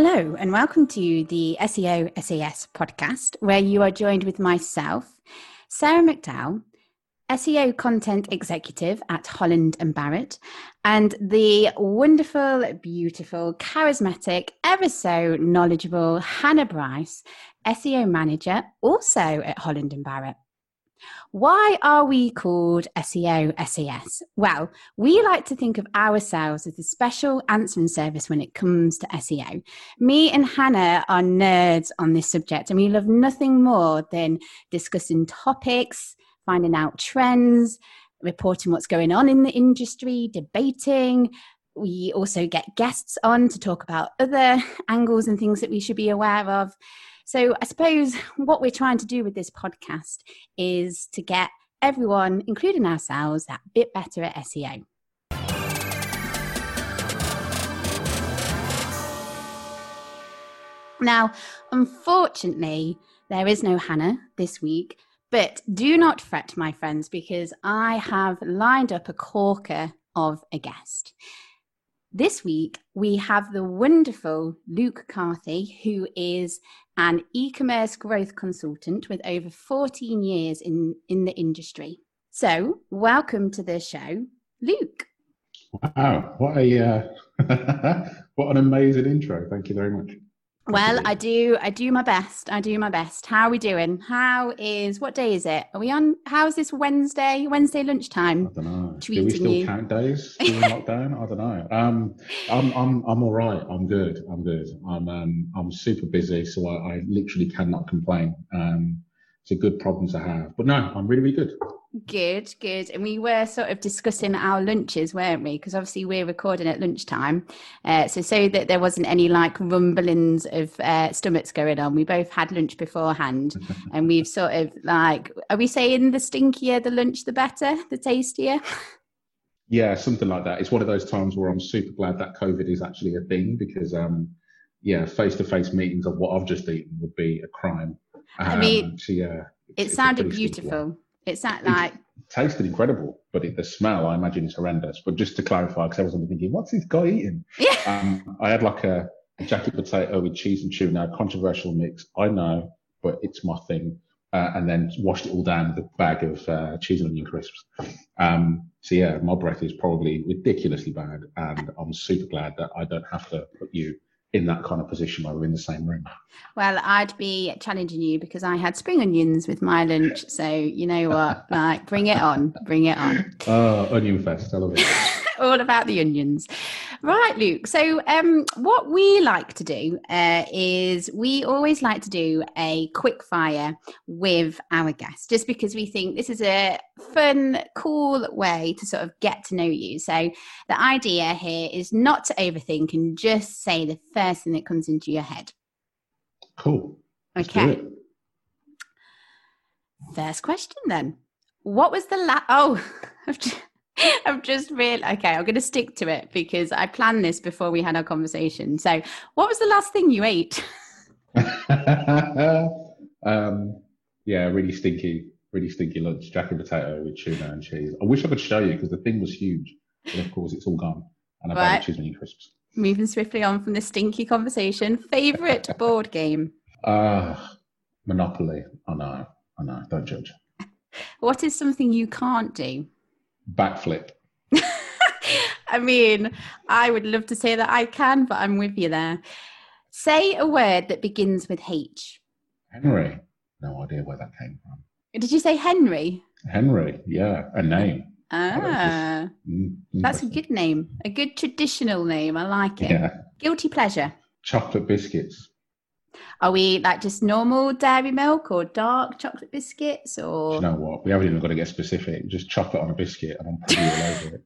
Hello, and welcome to the SEO SAS podcast, where you are joined with myself, Sarah McDowell, SEO content executive at Holland and Barrett, and the wonderful, beautiful, charismatic, ever so knowledgeable Hannah Bryce, SEO manager, also at Holland and Barrett. Why are we called SEO SAS? Well, we like to think of ourselves as a special answering service when it comes to SEO. Me and Hannah are nerds on this subject, and we love nothing more than discussing topics, finding out trends, reporting what's going on in the industry, debating. We also get guests on to talk about other angles and things that we should be aware of. So, I suppose what we're trying to do with this podcast is to get everyone, including ourselves, that bit better at SEO. Now, unfortunately, there is no Hannah this week, but do not fret, my friends, because I have lined up a corker of a guest. This week, we have the wonderful Luke Carthy, who is an e commerce growth consultant with over 14 years in, in the industry. So, welcome to the show, Luke. Wow, what a uh, what an amazing intro! Thank you very much. Well, I do. I do my best. I do my best. How are we doing? How is what day is it? Are we on? How's this Wednesday? Wednesday lunchtime? I don't know. Do we still you. count days in lockdown? I don't know. Um, I'm I'm I'm all right. I'm good. I'm good. I'm um I'm super busy, so I, I literally cannot complain. Um, it's a good problem to have. But no, I'm really really good. Good, good. And we were sort of discussing our lunches, weren't we? Because obviously we're recording at lunchtime. Uh, so, so that there wasn't any like rumblings of uh, stomachs going on, we both had lunch beforehand. and we've sort of like, are we saying the stinkier the lunch, the better, the tastier? Yeah, something like that. It's one of those times where I'm super glad that COVID is actually a thing because, um, yeah, face to face meetings of what I've just eaten would be a crime. I mean, so yeah, it sounded beautiful. It sounded like it tasted incredible, but it, the smell, I imagine, is horrendous. But just to clarify, because everyone's been thinking, what's this guy eating? Yeah. Um, I had like a, a jacket potato with cheese and tuna, controversial mix. I know, but it's my thing. Uh, and then washed it all down with a bag of uh, cheese and onion crisps. Um, so yeah, my breath is probably ridiculously bad, and I'm super glad that I don't have to put you in that kind of position where we're in the same room. Well, I'd be challenging you because I had spring onions with my lunch. So you know what? like, bring it on, bring it on. Oh, onion fest! I love it. All about the onions. Right, Luke. So, um, what we like to do uh, is we always like to do a quick fire with our guests, just because we think this is a fun, cool way to sort of get to know you. So, the idea here is not to overthink and just say the first thing that comes into your head. Cool. Let's okay. First question then. What was the last? Oh, I'm just really okay. I'm going to stick to it because I planned this before we had our conversation. So, what was the last thing you ate? um, yeah, really stinky, really stinky lunch. Jack and potato with tuna and cheese. I wish I could show you because the thing was huge, but of course it's all gone. And I've right. cheese and crisps. Moving swiftly on from the stinky conversation. Favorite board game? Ah, uh, Monopoly. I know. I know. Don't judge. What is something you can't do? Backflip? I mean, I would love to say that I can, but I'm with you there. Say a word that begins with H. Henry. No idea where that came from. Did you say Henry? Henry, yeah, a name. Ah, that's a good name. A good traditional name. I like it. Yeah. Guilty pleasure. Chocolate biscuits. Are we like just normal dairy milk or dark chocolate biscuits or? you know what? We haven't even got to get specific. Just chocolate on a biscuit, and I'm probably all over it.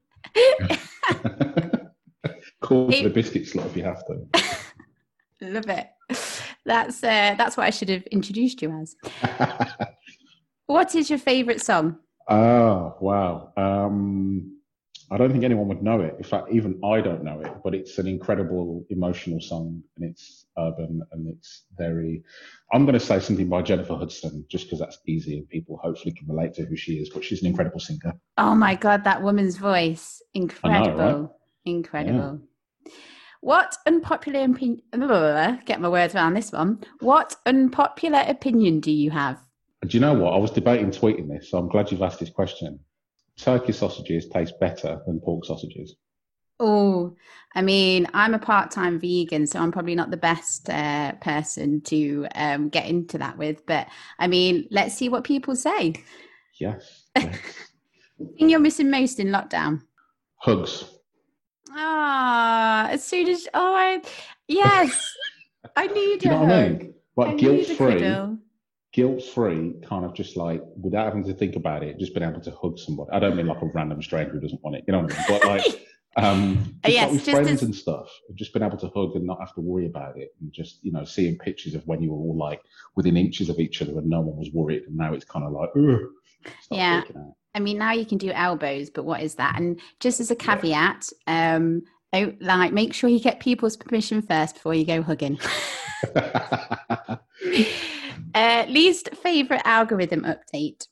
Call for the biscuit slot if you have to. Love it. That's uh, that's what I should have introduced you as. what is your favourite song? Oh wow. Um, I don't think anyone would know it. In fact, even I don't know it, but it's an incredible emotional song and it's urban and it's very, I'm going to say something by Jennifer Hudson just because that's easy and people hopefully can relate to who she is, but she's an incredible singer. Oh my God, that woman's voice. Incredible. Know, right? Incredible. Yeah. What unpopular opinion? Get my words around this one. What unpopular opinion do you have? Do you know what? I was debating tweeting this, so I'm glad you've asked this question. Turkey sausages taste better than pork sausages. Oh, I mean, I'm a part-time vegan, so I'm probably not the best uh, person to um, get into that with. But I mean, let's see what people say. Yes. yes. thing you're missing most in lockdown? Hugs. Ah, as soon as oh, I yes, I need you know a I mean? Like guilt free, guilt free, kind of just like without having to think about it, just being able to hug somebody. I don't mean like a random stranger who doesn't want it, you know what I mean? But like, um, Uh, just yes, with just friends as- and stuff, just being able to hug and not have to worry about it, and just you know seeing pictures of when you were all like within inches of each other and no one was worried, and now it's kind of like, Yeah. I mean, now you can do elbows, but what is that? And just as a caveat, um, don't, like make sure you get people's permission first before you go hugging. uh, least favorite algorithm update.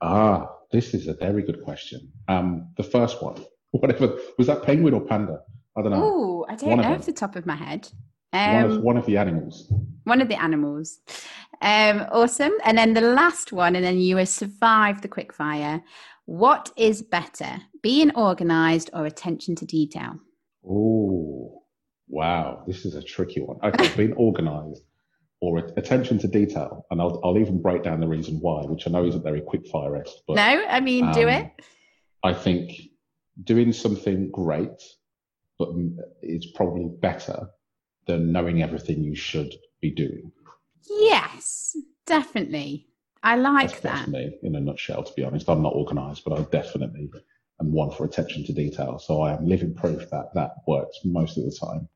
ah, this is a very good question. Um, the first one, whatever was that penguin or panda? I don't know. Oh, I don't One know off the top of my head. one, Um, of, one of the animals. one of the animals. Um, awesome. And then the last one, and then you survive the quick fire. What is better, being organized or attention to detail? Oh, wow. This is a tricky one. Okay, being organized or attention to detail. And I'll, I'll even break down the reason why, which I know isn't very quick fire esque. No, I mean, do um, it. I think doing something great, but it's probably better than knowing everything you should be doing. Yes, definitely. I like that's, that. that's me in a nutshell, to be honest. I'm not organized, but I definitely am one for attention to detail. So I am living proof that that works most of the time.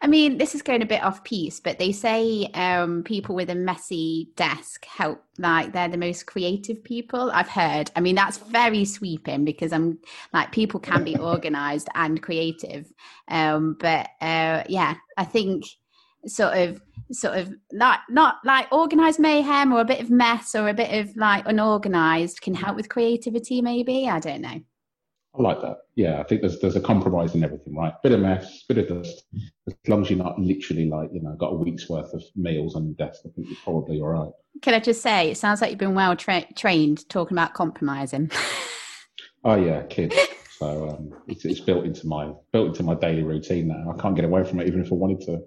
I mean, this is going a bit off piece, but they say um, people with a messy desk help, like they're the most creative people I've heard. I mean, that's very sweeping because I'm like, people can be organized and creative. Um, but uh, yeah, I think sort of, sort of not, not like organized mayhem or a bit of mess or a bit of like unorganized can help with creativity, maybe. I don't know. I like that. Yeah, I think there's there's a compromise in everything, right? Bit of mess, bit of dust. As long as you're not literally like, you know, got a week's worth of meals on your desk, I think you're probably all right. Can I just say, it sounds like you've been well tra- trained talking about compromising. Oh yeah, kids. So um, it's, it's built into my built into my daily routine now. I can't get away from it even if I wanted to.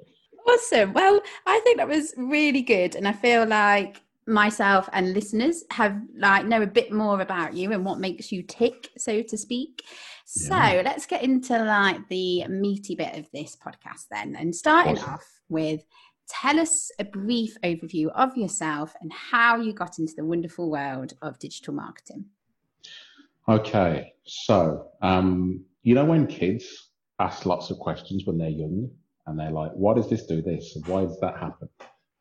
Awesome. Well, I think that was really good, and I feel like myself and listeners have like know a bit more about you and what makes you tick, so to speak. So Yeah. let's get into like the meaty bit of this podcast then, and starting Awesome. off with. Tell us a brief overview of yourself and how you got into the wonderful world of digital marketing. Okay, so um, you know when kids ask lots of questions when they're young, and they're like, "Why does this do this? Why does that happen?"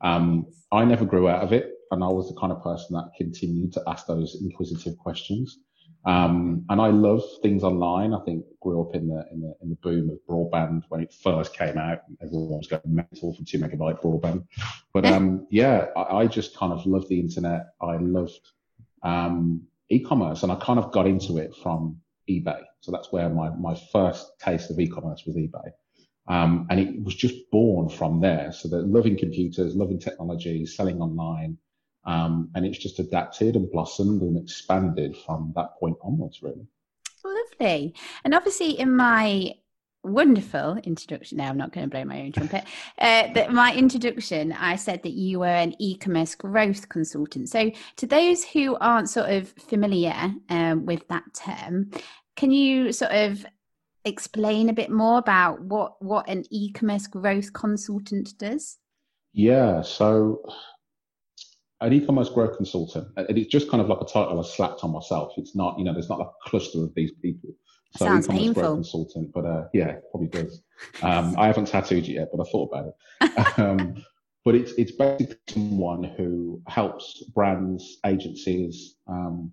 Um, I never grew out of it, and I was the kind of person that continued to ask those inquisitive questions. Um, and I love things online. I think grew up in the in the in the boom of broadband when it first came out. Everyone was going mental for two megabyte broadband. But um, yeah, I, I just kind of love the internet. I loved um, e-commerce, and I kind of got into it from eBay. So that's where my my first taste of e-commerce was eBay. Um, and it was just born from there. So that loving computers, loving technology, selling online, um, and it's just adapted and blossomed and expanded from that point onwards, really. Lovely. And obviously, in my wonderful introduction, now I'm not going to blow my own trumpet. Uh, that my introduction, I said that you were an e-commerce growth consultant. So, to those who aren't sort of familiar um, with that term, can you sort of explain a bit more about what what an e-commerce growth consultant does? Yeah. So an e-commerce growth consultant, and it's just kind of like a title I slapped on myself. It's not, you know, there's not a cluster of these people. So Sounds e-commerce painful. growth consultant, but uh, yeah, probably does. Um, I haven't tattooed it yet, but I thought about it. um, but it's it's basically someone who helps brands, agencies, um,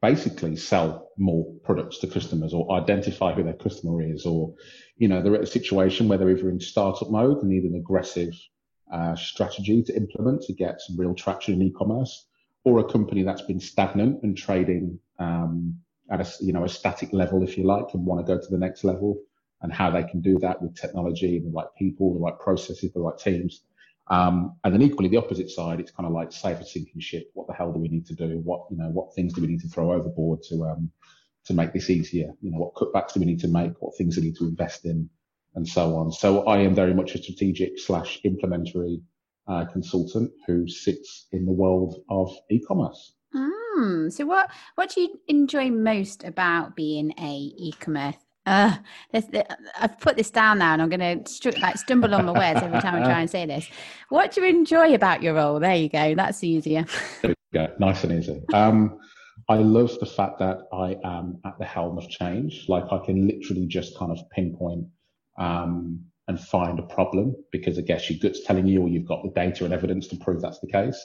basically sell more products to customers or identify who their customer is, or you know, they're at a situation where they're either in startup mode and need an aggressive uh, strategy to implement to get some real traction in e-commerce, or a company that's been stagnant and trading um, at a you know a static level, if you like, and want to go to the next level. and how they can do that with technology and the right people, the right processes, the right teams. Um, and then equally the opposite side, it's kind of like save a sinking ship. What the hell do we need to do? What you know, what things do we need to throw overboard to um, to make this easier? You know, what cutbacks do we need to make? What things do we need to invest in, and so on. So I am very much a strategic slash implementary uh, consultant who sits in the world of e-commerce. Mm, so what what do you enjoy most about being a e-commerce uh, I've put this down now, and I'm going to like stumble on my words every time I try and say this. What do you enjoy about your role? There you go. That's easier. There we go. Nice and easy. Um, I love the fact that I am at the helm of change. Like I can literally just kind of pinpoint um, and find a problem because I guess your gut's telling you, or you've got the data and evidence to prove that's the case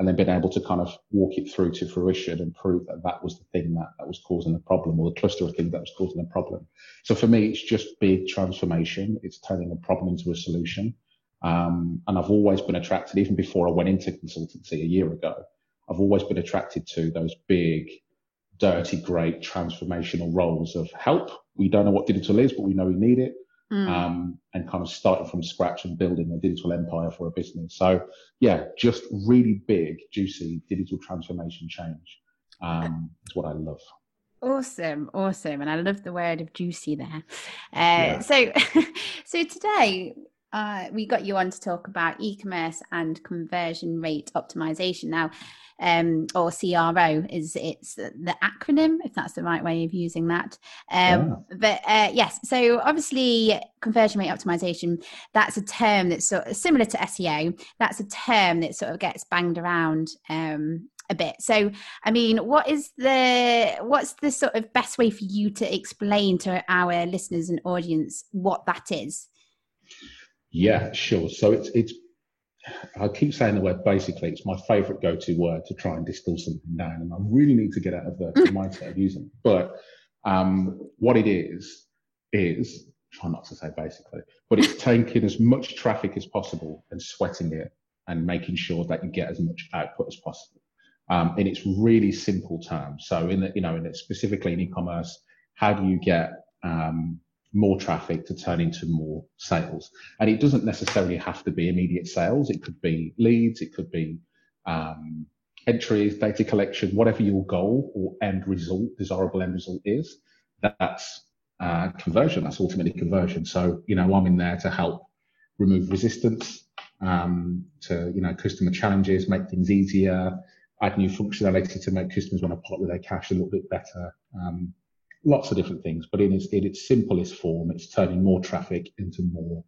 and then being able to kind of walk it through to fruition and prove that that was the thing that, that was causing the problem or the cluster of things that was causing the problem. So for me, it's just big transformation. It's turning a problem into a solution. Um, and I've always been attracted, even before I went into consultancy a year ago, I've always been attracted to those big, dirty, great transformational roles of help. We don't know what digital is, but we know we need it mm. um, and kind of starting from scratch and building a digital empire for a business. So yeah, just really big, juicy digital transformation change um, is what I love. Awesome, awesome, and I love the word of juicy there. Uh, yeah. So, so today uh, we got you on to talk about e-commerce and conversion rate optimization. Now, um, or CRO is it's the acronym, if that's the right way of using that. Um, yeah. But uh, yes, so obviously conversion rate optimization, that's a term that's sort of similar to SEO. That's a term that sort of gets banged around um, a bit. So, I mean, what is the what's the sort of best way for you to explain to our listeners and audience what that is? Yeah, sure. So it's it's I keep saying the word basically, it's my favorite go to word to try and distill something down. And I really need to get out of the, the mindset of using it. But um, what it is, is try not to say basically, but it's taking as much traffic as possible and sweating it and making sure that you get as much output as possible. Um, in its really simple terms. So in the, you know, in it, specifically in e-commerce, how do you get um, more traffic to turn into more sales. And it doesn't necessarily have to be immediate sales. It could be leads. It could be um, entries, data collection, whatever your goal or end result, desirable end result is. That's uh, conversion. That's ultimately conversion. So you know, I'm in there to help remove resistance um, to you know customer challenges, make things easier, add new functionality to make customers want to part with their cash a little bit better. Um, lots of different things, but in its, in its simplest form, it's turning more traffic into more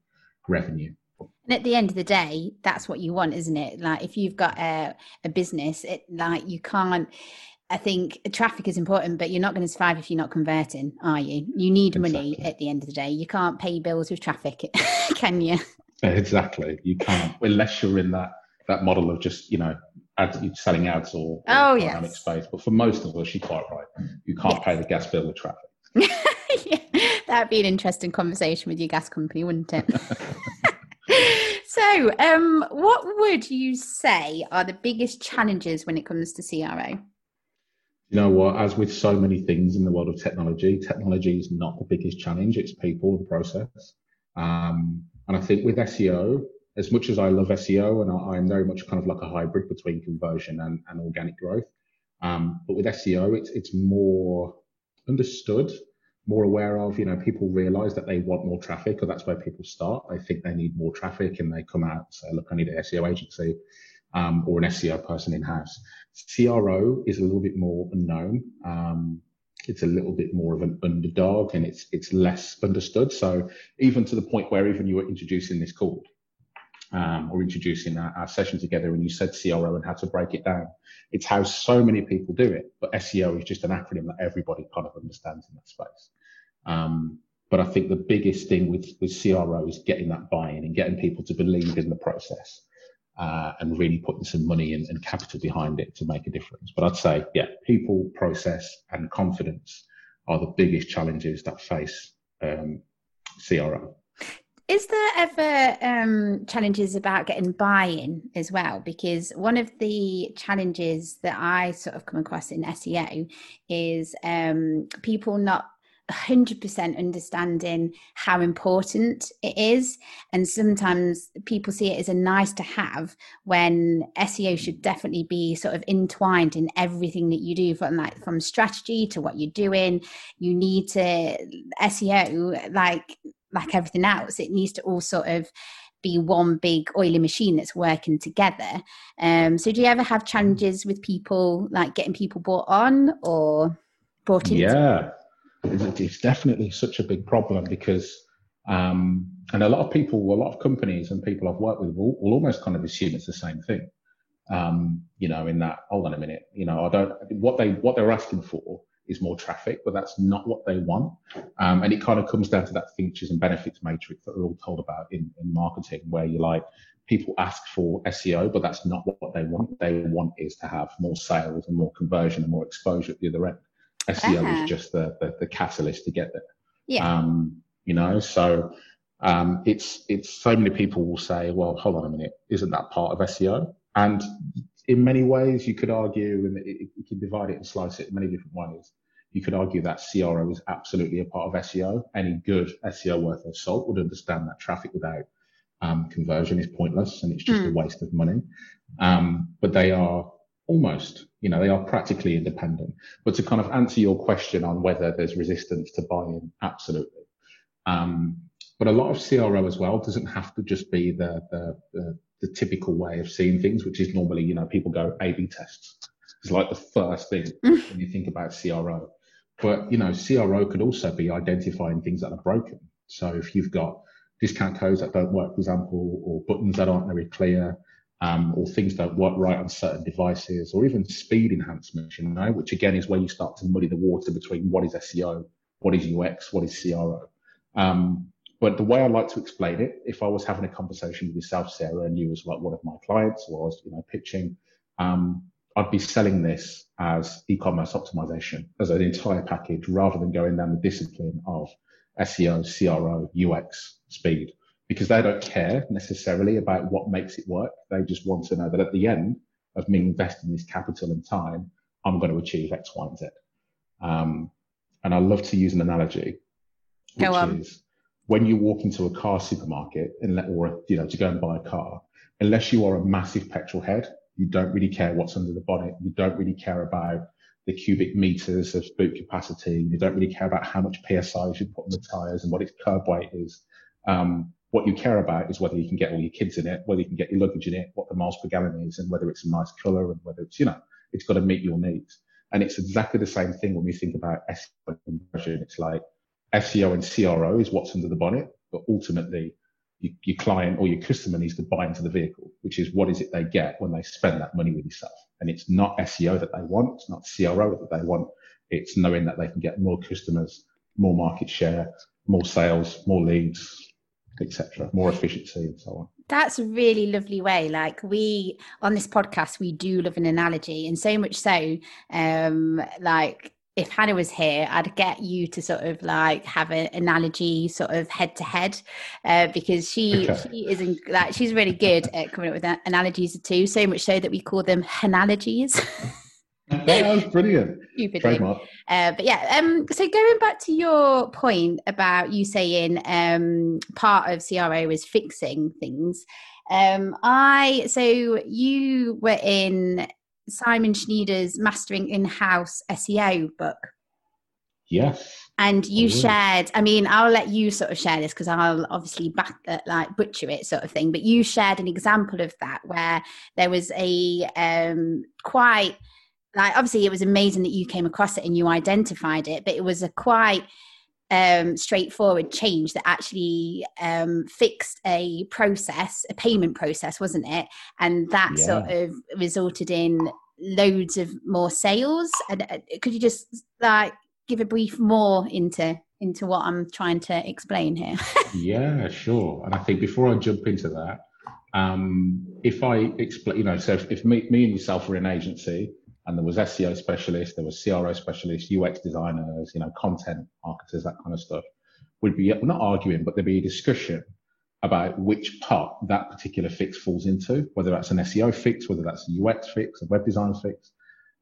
revenue. And at the end of the day, that's what you want, isn't it? Like if you've got a, a business, it like you can't. I think traffic is important, but you're not going to survive if you're not converting, are you? You need exactly. money at the end of the day. You can't pay bills with traffic, can you? Exactly, you can't unless you're in that that model of just you know ad, selling ads or, oh, dynamic yes. space. But for most of us, you're quite right. You can't yes. pay the gas bill with traffic. yeah, that'd be an interesting conversation with your gas company, wouldn't it? so, um, what would you say are the biggest challenges when it comes to CRO? You know what? As with so many things in the world of technology, technology is not the biggest challenge. It's people and process. Um, and I think with SEO, as much as I love SEO and I, am very much kind of like a hybrid between conversion and, and organic growth. Um, but with SEO, it's, it's more understood, more aware of, you know, people realize that they want more traffic or that's where people start. They think they need more traffic and they come out and say, look, I need an SEO agency, um, or an SEO person in house. CRO is a little bit more unknown. Um, it's a little bit more of an underdog and it's, it's less understood. So even to the point where even you were introducing this call, um, or introducing our, our, session together and you said CRO and how to break it down. It's how so many people do it, but SEO is just an acronym that everybody kind of understands in that space. Um, but I think the biggest thing with, with CRO is getting that buy-in and getting people to believe in the process uh, and really putting some money and, and capital behind it to make a difference. But I'd say, yeah, people, process, and confidence are the biggest challenges that face um, CRO. Is there ever um, challenges about getting buy-in as well? Because one of the challenges that I sort of come across in SEO is um, people not 100% understanding how important it is. And sometimes people see it as a nice to have when SEO should definitely be sort of entwined in everything that you do from like from strategy to what you're doing. You need to SEO like like everything else, it needs to all sort of be one big oily machine that's working together. Um, so, do you ever have challenges with people like getting people bought on or brought in? Yeah, it's definitely such a big problem because, um, and a lot of people, a lot of companies and people I've worked with will, will almost kind of assume it's the same thing. Um, you know, in that, hold on a minute, you know, I don't, what they, what they're asking for is more traffic, but that's not what they want. Um, and it kind of comes down to that features and benefits matrix that we're all told about in, in marketing, where you're like, people ask for SEO, but that's not what they want. They want is to have more sales and more conversion and more exposure at the other end. SEO uh-huh. is just the, the, the catalyst to get there. Yeah. Um, you know, so um, it's it's so many people will say, well, hold on a minute, isn't that part of SEO? And in many ways, you could argue, and you can divide it and slice it in many different ways. You could argue that CRO is absolutely a part of SEO. Any good SEO worth of salt would understand that traffic without um, conversion is pointless and it's just mm. a hmm. waste of money. Um, but they are almost, you know, they are practically independent. But to kind of answer your question on whether there's resistance to buy-in, absolutely. Um, but a lot of CRO as well doesn't have to just be the, the, the the typical way of seeing things, which is normally, you know, people go A/B tests. It's like the first thing when you think about CRO. But you know, CRO could also be identifying things that are broken. So if you've got discount codes that don't work, for example, or buttons that aren't very clear, um, or things don't work right on certain devices, or even speed enhancements, you know, which again is where you start to muddy the water between what is SEO, what is UX, what is CRO. Um, but the way I like to explain it, if I was having a conversation with yourself, Sarah, and you was like one of my clients, or I was, you know, pitching, um, I'd be selling this as e-commerce optimization as an entire package rather than going down the discipline of SEO, CRO, UX, speed, because they don't care necessarily about what makes it work. They just want to know that at the end of me investing this capital and time, I'm going to achieve X, Y, and Z. Um, and I love to use an analogy, which Go on. is when you walk into a car supermarket and let, or you know to go and buy a car, unless you are a massive petrol head, you don't really care what's under the bonnet. You don't really care about the cubic meters of boot capacity. You don't really care about how much psi you should put on the tires and what its curb weight is. Um, what you care about is whether you can get all your kids in it, whether you can get your luggage in it, what the miles per gallon is, and whether it's a nice color and whether it's, you know, it's got to meet your needs. And it's exactly the same thing when we think about SEO conversion. It's like SEO and CRO is what's under the bonnet, but ultimately you, your client or your customer needs to buy into the vehicle, which is what is it they get when they spend that money with yourself. And it's not SEO that they want. It's not CRO that they want. It's knowing that they can get more customers, more market share, more sales, more leads, etc., more efficiency and so on. That's a really lovely way. Like we on this podcast, we do love an analogy, and so much so, um, like if Hannah was here, I'd get you to sort of like have an analogy sort of head to head, because she okay. she isn't like she's really good at coming up with analogies too. So much so that we call them analogies. that was brilliant. Uh, but yeah, um, so going back to your point about you saying um, part of CRO is fixing things. Um, I so you were in Simon Schnieders' Mastering In-House SEO book. Yes. And you shared, I mean, I'll let you sort of share this because I'll obviously back uh, like butcher it sort of thing. But you shared an example of that where there was a um, quite like obviously it was amazing that you came across it and you identified it, but it was a quite um, straightforward change that actually um, fixed a process, a payment process, wasn't it? And that yeah. sort of resulted in loads of more sales. And uh, could you just like give a brief more into into what I'm trying to explain here? yeah, sure. And I think before I jump into that, um, if I explain, you know, so if, if me, me and yourself were in agency and there was SEO specialists, there was CRO specialists, UX designers, you know, content marketers, that kind of stuff. We'd be not arguing, but there'd be a discussion about which part that particular fix falls into, whether that's an SEO fix, whether that's a UX fix, a web design fix.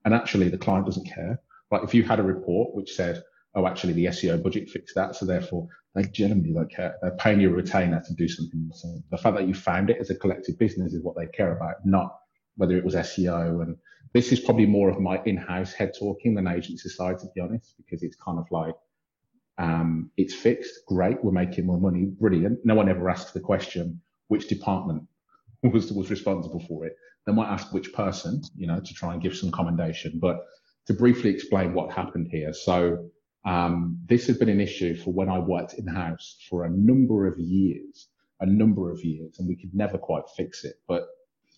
And actually, the client doesn't care. Like if you had a report which said oh, actually the SEO budget fixed that. So therefore they genuinely don't care. They're paying you a retainer to do something. So the fact that you found it as a collective business is what they care about, not whether it was SEO. And this is probably more of my in-house head talking than agency side, to be honest, because it's kind of like, um, it's fixed. Great. We're making more money. Brilliant. No one ever asks the question, which department was, was responsible for it. They might ask which person, you know, to try and give some commendation, but to briefly explain what happened here. So, um, this has been an issue for when I worked in house for a number of years, a number of years, and we could never quite fix it. But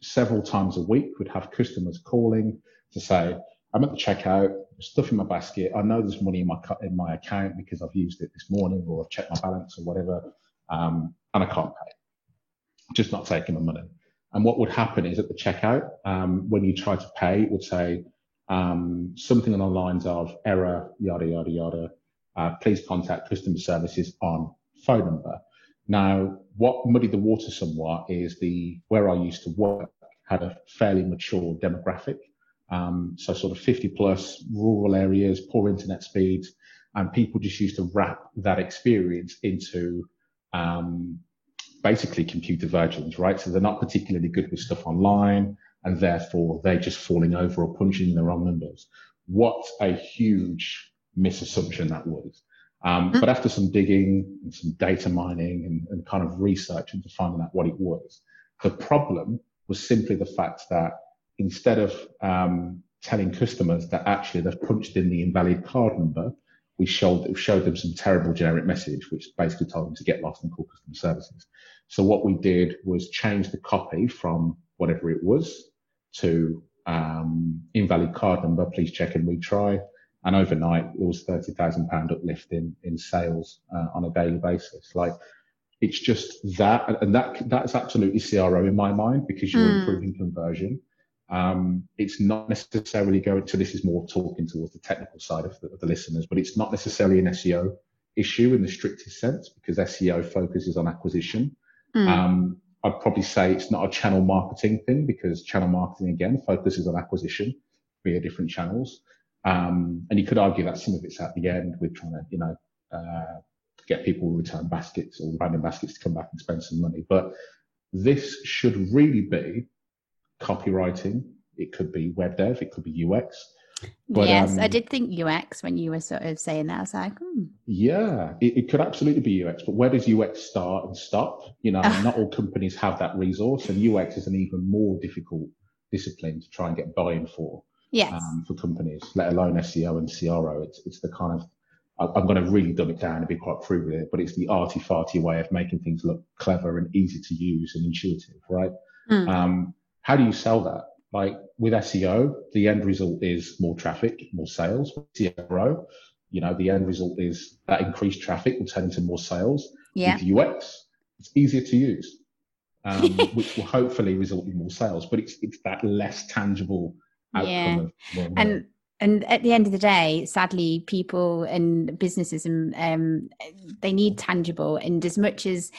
several times a week, we'd have customers calling to say, I'm at the checkout, stuff in my basket. I know there's money in my in my account because I've used it this morning or I've checked my balance or whatever, um, and I can't pay. Just not taking my money. And what would happen is at the checkout, um, when you try to pay, it would say, um, something along the lines of error, yada, yada, yada. Uh, please contact customer services on phone number. Now, what muddied the water somewhat is the where I used to work had a fairly mature demographic. Um, so sort of 50 plus rural areas, poor internet speeds, and people just used to wrap that experience into um, basically computer virgins, right? So they're not particularly good with stuff online and therefore they're just falling over or punching the wrong numbers. What a huge misassumption that was. Um, mm. But after some digging and some data mining and, and kind of research into finding out what it was, the problem was simply the fact that instead of um, telling customers that actually they've punched in the invalid card number, we showed, showed them some terrible generic message, which basically told them to get lost and call customer services. So what we did was change the copy from whatever it was to um, invalid card number, please check and retry. And overnight, it was thirty thousand pound uplift in in sales uh, on a daily basis. Like it's just that, and that that's absolutely CRO in my mind because you're mm. improving conversion. Um, it's not necessarily going to. This is more talking towards the technical side of the, of the listeners, but it's not necessarily an SEO issue in the strictest sense because SEO focuses on acquisition. Mm. Um, I'd probably say it's not a channel marketing thing because channel marketing again focuses on acquisition via different channels. Um, and you could argue that some of it's at the end with trying to, you know, uh, get people return baskets or random baskets to come back and spend some money. But this should really be copywriting. It could be web dev. It could be UX. But, yes, um, I did think UX when you were sort of saying that. I was like, hmm. yeah, it, it, could absolutely be UX, but where does UX start and stop? You know, not all companies have that resource, and UX is an even more difficult discipline to try and get buy-in for. Yes. Um, for companies, let alone SEO and CRO. It's it's the kind of I'm going to really dumb it down and be quite crude with it, but it's the arty farty way of making things look clever and easy to use and intuitive, right? Mm. Um, how do you sell that? Like with SEO, the end result is more traffic, more sales. CRO, you know, the end result is that increased traffic will turn into more sales. Yeah. With UX, it's easier to use, um, which will hopefully result in more sales. But it's it's that less tangible outcome. Yeah. And and at the end of the day sadly people and businesses and um, they need tangible and as much as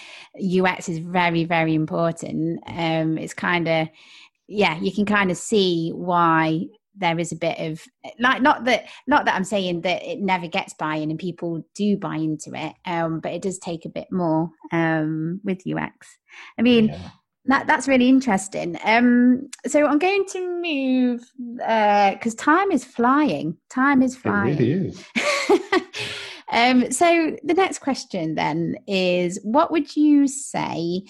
ux is very very important um, it's kind of yeah, you can kind of see why there is a bit of like not that not that I'm saying that it never gets buy-in and people do buy into it, um, but it does take a bit more um, with UX. I mean. Yeah. That, that's really interesting. Um, so I'm going to move because uh, time is flying. Time is flying. It really is. um, so the next question then is, what would you say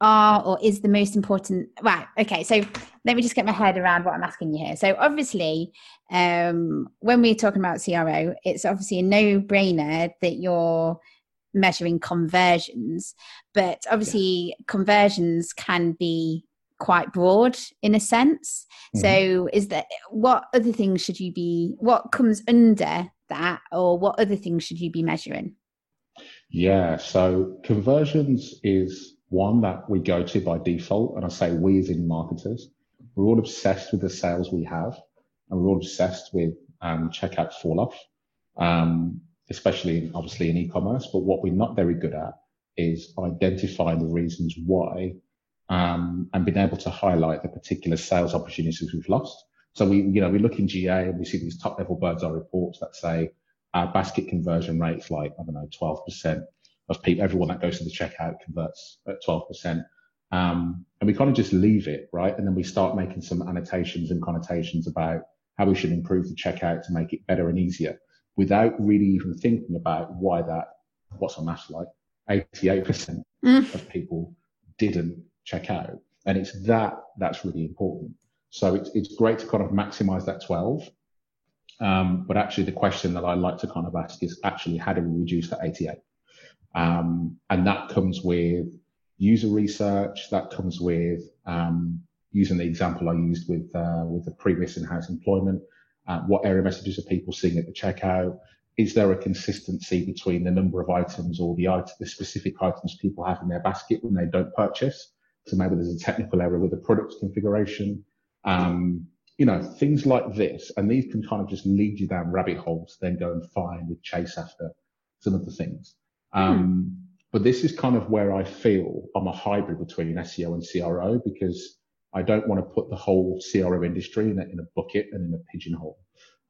are or is the most important right okay so let me just get my head around what i'm asking you here so obviously um, when we're talking about cro it's obviously a no-brainer that you're measuring conversions but obviously yeah. conversions can be quite broad in a sense mm-hmm. so is that what other things should you be what comes under that or what other things should you be measuring yeah so conversions is one that we go to by default, and I say we as in marketers, we're all obsessed with the sales we have, and we're all obsessed with um, checkout fall off, um, especially in, obviously in e-commerce. But what we're not very good at is identifying the reasons why um, and being able to highlight the particular sales opportunities we've lost. So we, you know, we look in GA and we see these top level bird's eye reports that say our basket conversion rates like I don't know, 12% of people, everyone that goes to the checkout converts at 12%. Um, and we kind of just leave it, right? And then we start making some annotations and connotations about how we should improve the checkout to make it better and easier without really even thinking about why that, what's our math like? 88% mm. of people didn't check out. And it's that that's really important. So it's, it's great to kind of maximize that 12. Um, but actually the question that I like to kind of ask is actually how do we reduce that 88? Um, and that comes with user research. That comes with um, using the example I used with uh, with the previous in-house employment. Uh, what error messages are people seeing at the checkout? Is there a consistency between the number of items or the item, the specific items people have in their basket when they don't purchase? So maybe there's a technical error with the product configuration. Um, you know, things like this, and these can kind of just lead you down rabbit holes, then go and find and chase after some of the things. Um, mm. But this is kind of where I feel I'm a hybrid between SEO and CRO because I don't want to put the whole CRO industry in a, in a bucket and in a pigeonhole.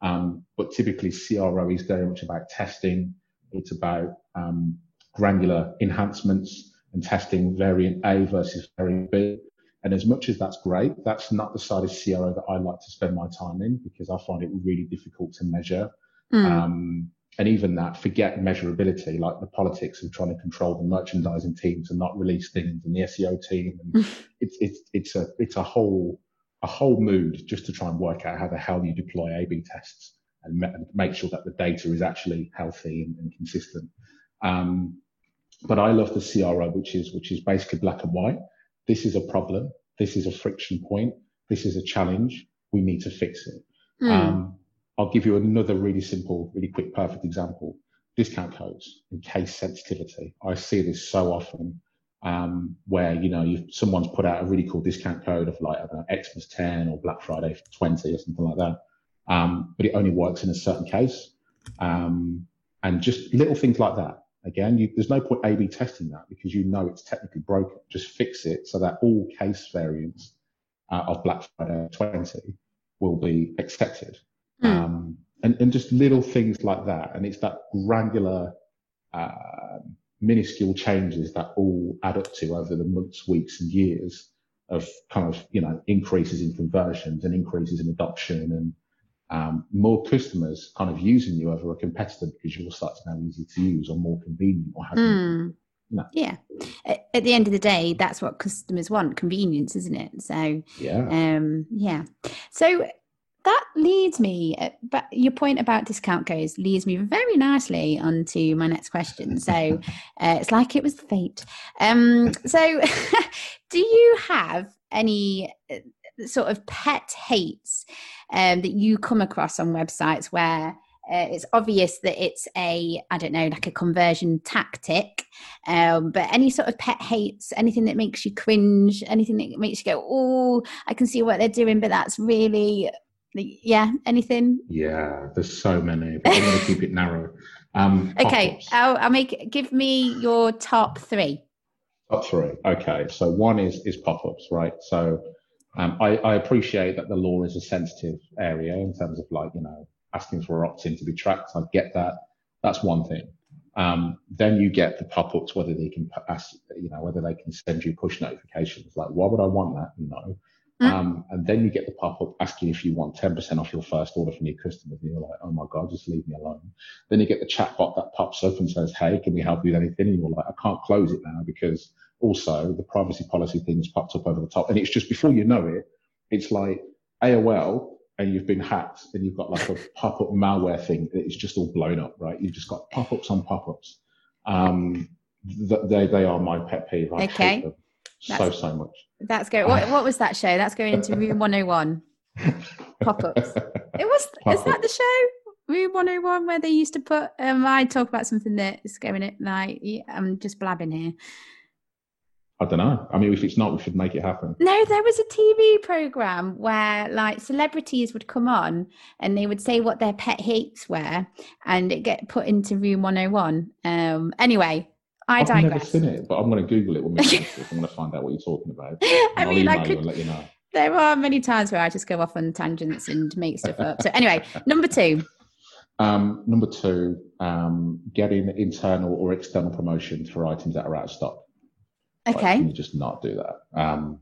Um, but typically CRO is very much about testing. It's about um, granular enhancements and testing variant A versus variant B. And as much as that's great, that's not the side of CRO that I like to spend my time in because I find it really difficult to measure. Mm. Um, and even that forget measurability, like the politics of trying to control the merchandising teams and not release things and the SEO team. And it's, it's, it's a, it's a whole, a whole mood just to try and work out how the hell you deploy A-B tests and, and make sure that the data is actually healthy and, and consistent. Um, but I love the CRO, which is, which is basically black and white. This is a problem. This is a friction point. This is a challenge. We need to fix it. Mm. Um, I'll give you another really simple, really quick, perfect example. Discount codes and case sensitivity. I see this so often um, where, you know, someone's put out a really cool discount code of like, I don't know, Xmas 10 or Black Friday 20 or something like that. Um, but it only works in a certain case. Um, and just little things like that. Again, you, there's no point A-B testing that because you know it's technically broken. Just fix it so that all case variants uh, of Black Friday 20 will be accepted. Mm. Um, and, and just little things like that. And it's that granular, uh, minuscule changes that all add up to over the months, weeks, and years of kind of, you know, increases in conversions and increases in adoption and um, more customers kind of using you over a competitor because your site's now easy to use or more convenient or have mm. no. Yeah. At the end of the day, that's what customers want, convenience, isn't it? So yeah. Um, yeah. So that leads me uh, but your point about discount codes leads me very nicely onto my next question. So uh, it's like it was fate. Um, so do you have any uh, sort of pet hates um, that you come across on websites where uh, it's obvious that it's a i don't know like a conversion tactic um, but any sort of pet hates anything that makes you cringe anything that makes you go oh i can see what they're doing but that's really yeah anything? Yeah there's so many but i'm going to keep it narrow. Um okay I'll, I'll make give me your top three. Top three okay so one is is pop-ups right? So um, I, I appreciate that the law is a sensitive area in terms of like you know asking for opt-in to be tracked i get that that's one thing. Um, then you get the pop-ups whether they can ask you know whether they can send you push notifications like why would i want that? No Mm. Um, and then you get the pop up asking if you want 10% off your first order from your customers. And you're like, oh my God, just leave me alone. Then you get the chat bot that pops up and says, hey, can we help you with anything? And you're like, I can't close it now because also the privacy policy thing's popped up over the top. And it's just before you know it, it's like AOL and you've been hacked and you've got like a pop up malware thing that is just all blown up, right? You've just got pop ups on pop ups. Um, th- they, they are my pet peeve. I okay. Them so, so much. That's good. What, what was that show? That's going into Room 101. Pop ups. It was, Pop-up. is that the show? Room 101 where they used to put, um, I talk about something that's going it like, I'm just blabbing here. I don't know. I mean, if it's not, we should make it happen. No, there was a TV program where like celebrities would come on and they would say what their pet hates were and it get put into room 101. Um, anyway, I I've digress. never seen it, but I'm going to Google it when we finish this. I'm going to find out what you're talking about. I mean, I could, let you know. There are many times where I just go off on tangents and make stuff up. So anyway, number two. Um, number two, um, getting internal or external promotions for items that are out of stock. Okay. Like, you just not do that? Um,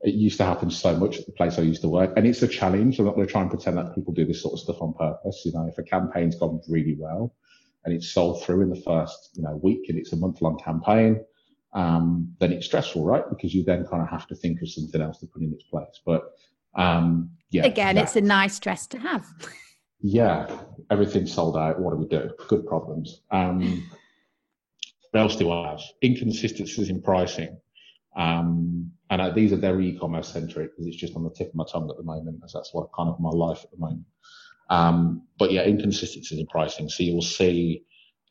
it used to happen so much at the place I used to work, and it's a challenge. I'm not going to try and pretend that people do this sort of stuff on purpose. You know, if a campaign's gone really well and it's sold through in the first, you know, week and it's a month-long campaign, um, then it's stressful, right? Because you then kind of have to think of something else to put in its place. But um, yeah, again, it's a nice stress to have. yeah, everything's sold out. What do we do? Good problems. Um, what else do I have? Inconsistencies in pricing. Um, and I, these are very e-commerce centric because it's just on the tip of my tongue at the moment, as that's what kind of my life at the moment. Um, but yeah, inconsistencies in pricing. So you'll see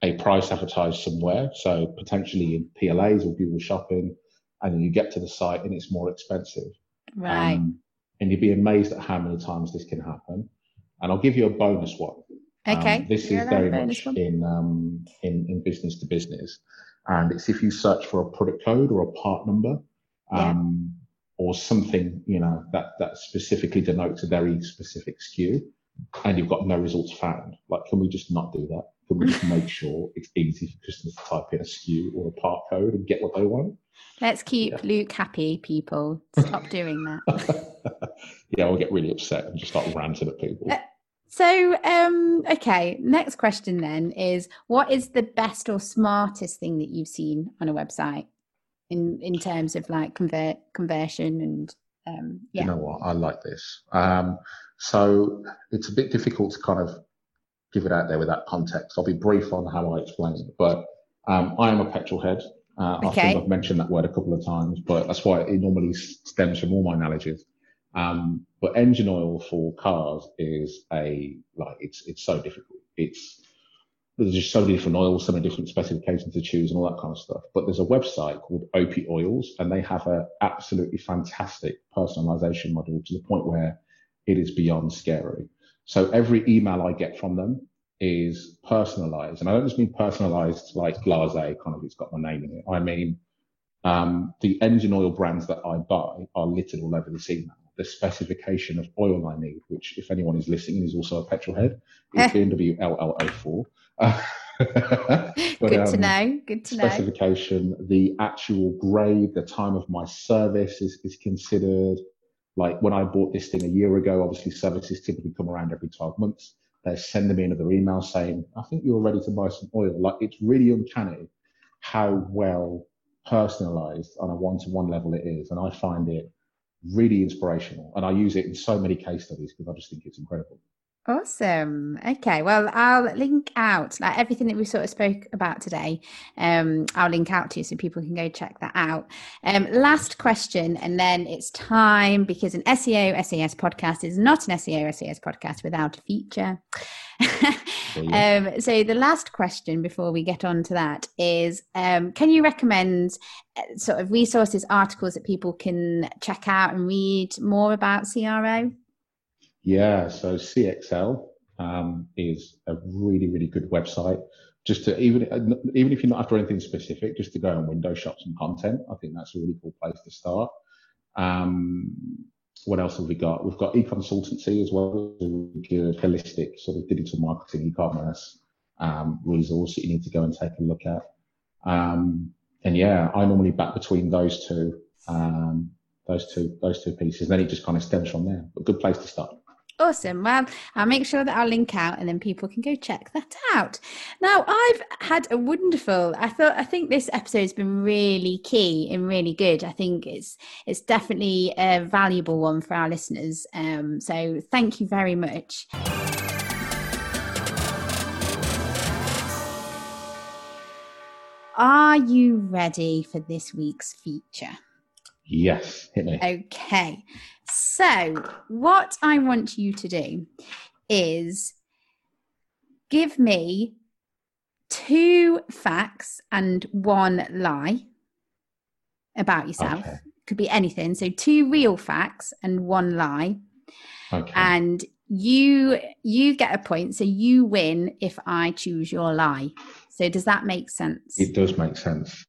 a price advertised somewhere, so potentially in PLAs or Google Shopping, and then you get to the site and it's more expensive. Right. Um, and you'd be amazed at how many times this can happen. And I'll give you a bonus one. Okay. Um, this is very much in, um, in in business to business, and it's if you search for a product code or a part number, um, yeah. or something you know that that specifically denotes a very specific SKU, and you've got no results found. Like, can we just not do that? Can we just make sure it's easy for customers to type in a SKU or a part code and get what they want? Let's keep yeah. Luke happy, people. Stop doing that. yeah, I'll get really upset and just start ranting at people. Uh, so, um, okay, next question then is what is the best or smartest thing that you've seen on a website in in terms of like convert conversion and um, yeah. You know what? I like this. Um, so it's a bit difficult to kind of give it out there with that context. I'll be brief on how I explain it, but um, I am a petrol head. Uh, okay. I think I've mentioned that word a couple of times, but that's why it normally stems from all my knowledges. Um, but engine oil for cars is a like it's it's so difficult. It's there's just so many different oils, so many different specifications to choose, and all that kind of stuff. But there's a website called Opie Oils, and they have a absolutely fantastic personalization model to the point where it is beyond scary. So every email I get from them is personalized. And I don't just mean personalized like blase, kind of it's got my name in it. I mean, um, the engine oil brands that I buy are littered all over this email. The specification of oil I need, which if anyone is listening is also a petrol head, is BMW LL04. Good um, to know. Good to know. Specification, the actual grade, the time of my service is, is considered. Like when I bought this thing a year ago, obviously services typically come around every 12 months. They're sending me another email saying, I think you're ready to buy some oil. Like it's really uncanny how well personalized on a one to one level it is. And I find it really inspirational. And I use it in so many case studies because I just think it's incredible. Awesome. Okay. Well, I'll link out like everything that we sort of spoke about today. Um, I'll link out to you so people can go check that out. Um, last question, and then it's time because an SEO SAS podcast is not an SEO SAS podcast without a feature. um, so the last question before we get on to that is, um, can you recommend uh, sort of resources, articles that people can check out and read more about CRO? Yeah, so CXL um, is a really, really good website. Just to even even if you're not after anything specific, just to go and window shop some content. I think that's a really cool place to start. Um, what else have we got? We've got Econsultancy as well, good holistic sort of digital marketing e-commerce um, resource that you need to go and take a look at. Um, and yeah, I normally back between those two, um, those two, those two pieces. Then it just kind of stems from there. A good place to start. Awesome. Well, I'll make sure that I'll link out and then people can go check that out. Now, I've had a wonderful, I thought, I think this episode has been really key and really good. I think it's, it's definitely a valuable one for our listeners. Um, so thank you very much. Are you ready for this week's feature? Yes, hit me. Okay. So, what I want you to do is give me two facts and one lie about yourself. Okay. Could be anything. So, two real facts and one lie. Okay. And you you get a point so you win if i choose your lie so does that make sense it does make sense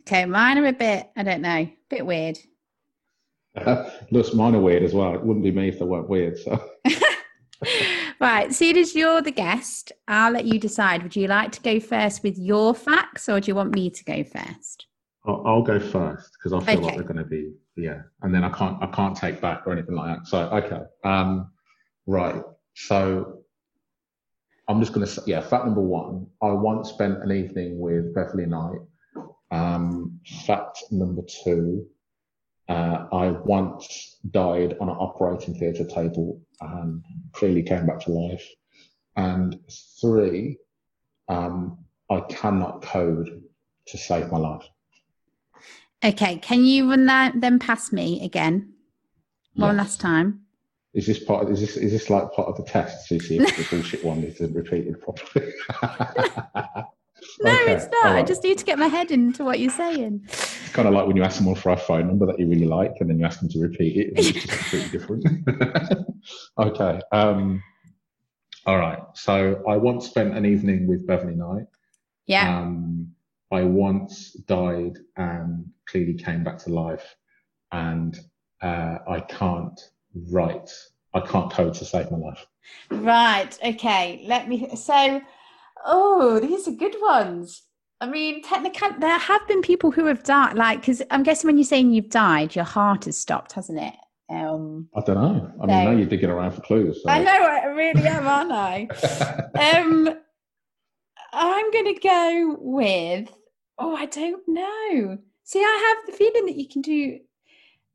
Okay, mine are a bit, I don't know, a bit weird. Looks mine are weird as well. It wouldn't be me if they weren't weird. So. Right, seeing as you're the guest, I'll let you decide. Would you like to go first with your facts or do you want me to go first? I'll, I'll go first because I feel Okay. like they're going to be yeah, and then I can't I can't take back or anything like that. So okay, um, right. So I'm just going to say yeah. Fact number one: I once spent an evening with Beverley Knight. Um, fact number two: uh, I once died on an operating theatre table and clearly came back to life. And three: um, I cannot code to save my life. Okay, can you run that then past me again? One Yes. last time. Is this part? Of, is this is this like part of the test to see if the bullshit one is repeated properly? No, Okay, it's not. all I just need to get my head into what you're saying. It's kind of like when you ask someone for a phone number that you really like, and then you ask them to repeat it, it's just completely different. okay. Um, all right. So I once spent an evening with Beverley Knight. Yeah. Um, I once died and clearly came back to life, and uh, I can't write. I can't code to save my life. Right. Okay. Let me. So, oh, these are good ones. I mean, technically, there have been people who have died. Like, because I'm guessing when you're saying you've died, your heart has stopped, hasn't it? Um, I don't know. I mean, No. now you're digging around for clues. So. I know I really am, aren't I? Um, I'm going to go with. Oh, I don't know. See, I have the feeling that you can do.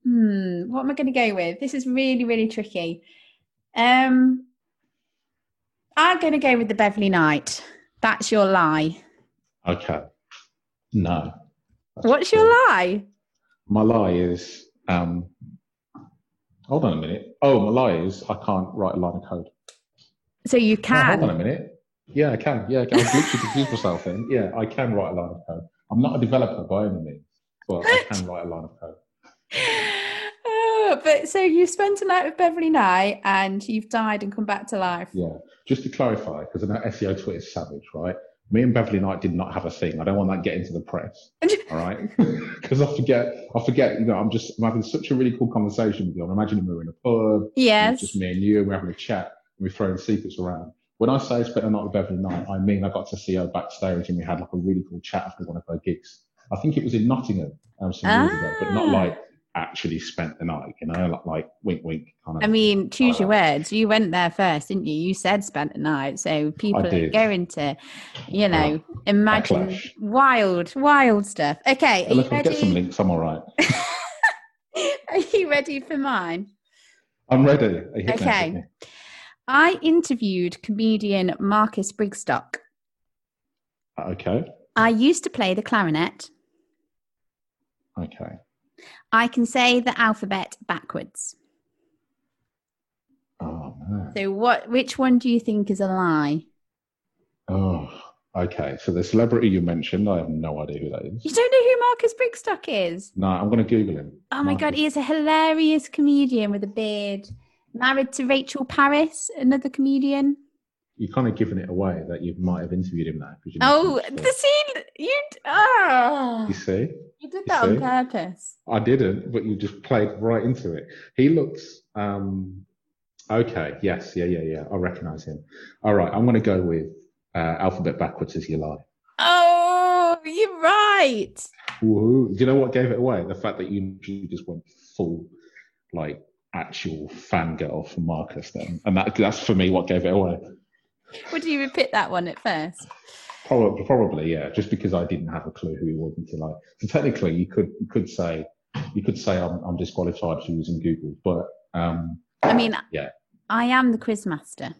Hmm. What am I going to go with? This is really, really tricky. Um, I'm going to go with the Beverley Knight. That's your lie. okay. No. What's your lie? My lie is. Um, hold on a minute. Oh, my lie is I can't write a line of code. So you Oh, hold on a minute. Yeah, I can. Yeah, I can. I've literally confused myself then. Yeah, I can write a line of code. I'm not a developer by any means, but I can write a line of code. But so you spent a night with Beverley Knight and you've died and come back to life. Yeah. Just to clarify, because I know SEO Twitter is savage, right? Me and Beverley Knight did not have a thing. I don't want that getting to the press. All right. Because I forget, I forget, you know, I'm just, I'm having such a really cool conversation with you. I'm imagining we're in a pub. Yes. It's just me and you, and we're having a chat, and we're throwing secrets around. When I say I spent a night with Beverley Knight, I mean I got to see her backstage and we had like a really cool chat after one of her gigs. I think it was in Nottingham um, some years ago, but not Ah. like actually spent the night, you know, like, like wink, wink kind of. I mean, choose your Alright. words. You went there first, didn't you? You said spent the night. So people are going to, you know, imagine backlash. wild, wild stuff. Okay, are you Look, I'll get some links. I'm all right. Are you ready for mine? I'm ready. Hit me, hit Okay. I interviewed comedian Marcus Brigstocke. Okay. I used to play the clarinet. Okay. I can say the alphabet backwards. Oh man. So what which one do you think is a lie? Oh. Okay. So the celebrity you mentioned, I have no idea who that is. You don't know who Marcus Brigstocke is? No, I'm going to Google him. Oh my god, he is a hilarious comedian with a beard. Married to Rachel Parris, another comedian. You're kind of given it away that you might have interviewed him now. 'cause you Oh, the scene you oh, You see, you did you that on purpose. I didn't, but you just played right into it. He looks um okay. Yes, yeah, yeah, yeah. I recognise him. All right, I'm going to go with uh, alphabet backwards as you lie. Oh, you're right. Woohoo. Do you know what gave it away? The fact that you, you just went full, like, actual fangirl for Marcus then. And that that's for me what gave it away. Would you repeat that one at first? Probably, probably, yeah. Just because I didn't have a clue who he was until I. So technically, you could you could say you could say I'm, I'm disqualified for using Google, but um, I mean, Yeah. I am the quiz master,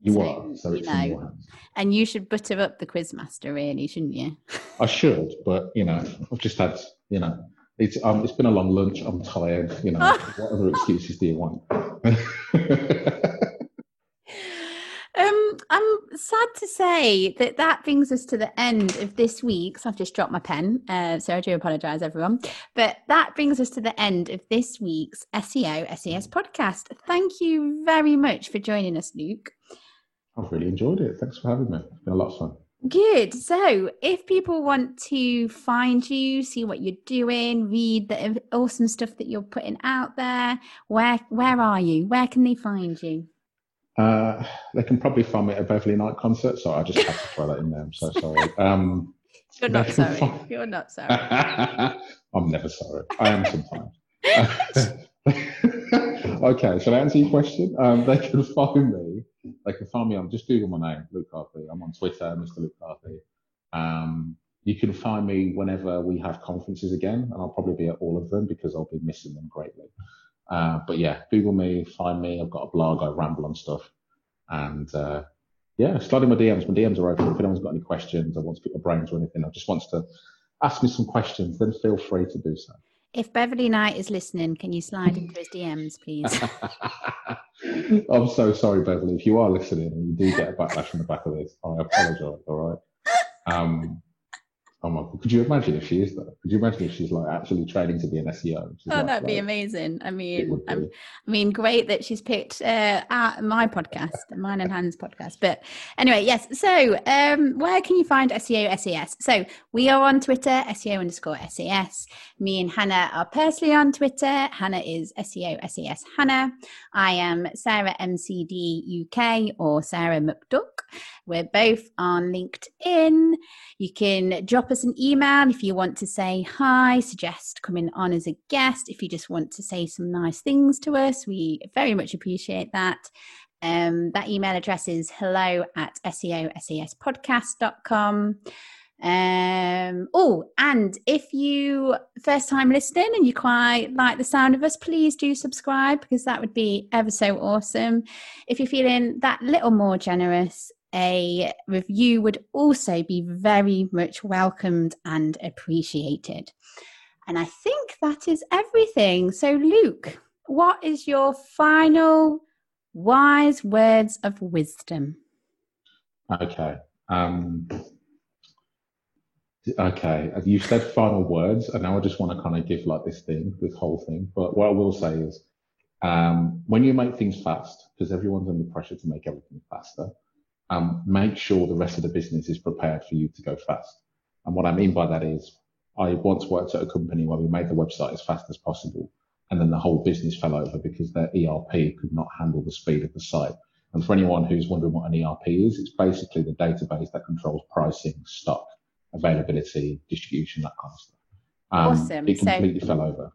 you So, are. So you it's know. in your hands. and you should butter up the quiz master, really, shouldn't you? I should, but you know, I've just had you know. It's um, it's been a long lunch. I'm tired. You know, what other excuses do you want? Um, I'm sad to say that that brings us to the end of this week's. I've just dropped my pen, uh, so I do apologise, everyone. But that brings us to the end of this week's SEO SAS podcast. Thank you very much for joining us, Luke. I've really enjoyed it. Thanks for having me. It's been a lot of fun. Good. So, if people want to find you, see what you're doing, read the awesome stuff that you're putting out there, where where are you? Where can they find you? Uh, they can probably find me at a Beverley Knight concert, so I just have to throw that in there. I'm so sorry. Um, You're not sorry. Find... You're not sorry. I'm never sorry. I am sometimes. okay, shall I answer your question? Um, they can find me. They can find me on just Google my name, Luke Carthy. I'm on Twitter, Mr. Luke Carthy. Um, you can find me whenever we have conferences again, and I'll probably be at all of them because I'll be missing them greatly. Uh, but yeah, Google me, find me. I've got a blog. I ramble on stuff, and uh, yeah, slide in my DMs. My DMs are open. If anyone's got any questions, or wants to pick my brains or anything, or just wants to ask me some questions, then feel free to do so. If Beverley Knight is listening, can you slide into his DMs, please? I'm so sorry, Beverley. If you are listening and you do get a backlash from the back of this, I apologise. All right. Um, Oh my God. Could you imagine if she is though? Could you imagine if she's like actually training to be an SEO? She's oh, like, that'd be amazing. I mean, I mean, great that she's picked uh, my podcast, mine and Hans podcast. But anyway, yes. So, um, where can you find SEO SAS? So we are on Twitter, SEO underscore SAS. Me and Hannah are personally on Twitter. Hannah is SEO SAS Hannah. I am Sarah MCD UK or Sarah McDuck. We're both on LinkedIn. You can drop us an email if you want to say hi, suggest coming on as a guest, if you just want to say some nice things to us. We very much appreciate that. Um, that email address is hello at seosaspodcast.com. Um, oh, and if you first time listening and you quite like the sound of us, please do subscribe because that would be ever so awesome. If you're feeling that little more generous, a review would also be very much welcomed and appreciated. And I think that is everything. So, Luke, what is your final wise words of wisdom? Okay. Um, okay. You said final words, and now I just want to kind of give like this thing, this whole thing. But what I will say is, um, when you make things fast, because everyone's under pressure to make everything faster, um, make sure the rest of the business is prepared for you to go fast. And what I mean by that is, I once worked at a company where we made the website as fast as possible, and then the whole business fell over because their ERP could not handle the speed of the site. And for anyone who's wondering what an ERP is, it's basically the database that controls pricing, stock, availability, distribution, that kind of stuff. Um, awesome. It completely so, fell over.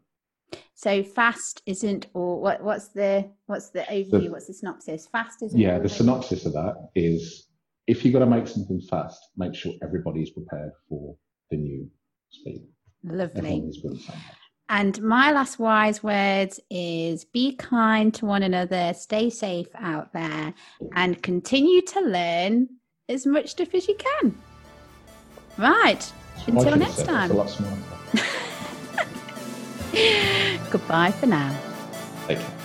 So fast isn't, or what? What's the what's the overview? The, what's the synopsis? Fast isn't. Yeah, the synopsis of that is if you've got to make something fast, make sure everybody is prepared for the new speed. Lovely. And my last wise words is be kind to one another, stay safe out there, and continue to learn as much stuff as you can. Right. Until next time. Goodbye for now. Thank you.